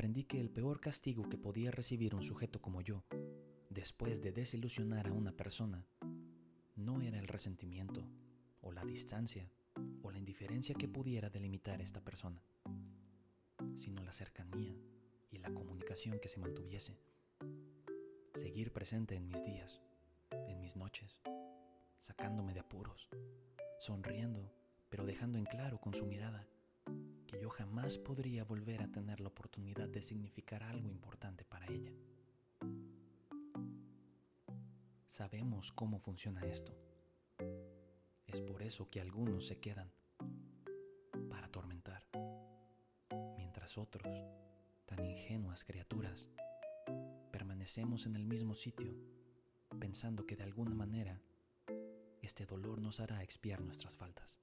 aprendí que el peor castigo que podía recibir un sujeto como yo, después de desilusionar a una persona, no era el resentimiento o la distancia o la indiferencia que pudiera delimitar esta persona, sino la cercanía y la comunicación que se mantuviese. Seguir presente en mis días, en mis noches, sacándome de apuros, sonriendo, pero dejando en claro con su mirada que yo jamás podría volver a tener la oportunidad de significar algo importante para ella. Sabemos cómo funciona esto. Es por eso que algunos se quedan para atormentar, mientras otros, tan ingenuas criaturas, permanecemos en el mismo sitio, pensando que de alguna manera este dolor nos hará expiar nuestras faltas.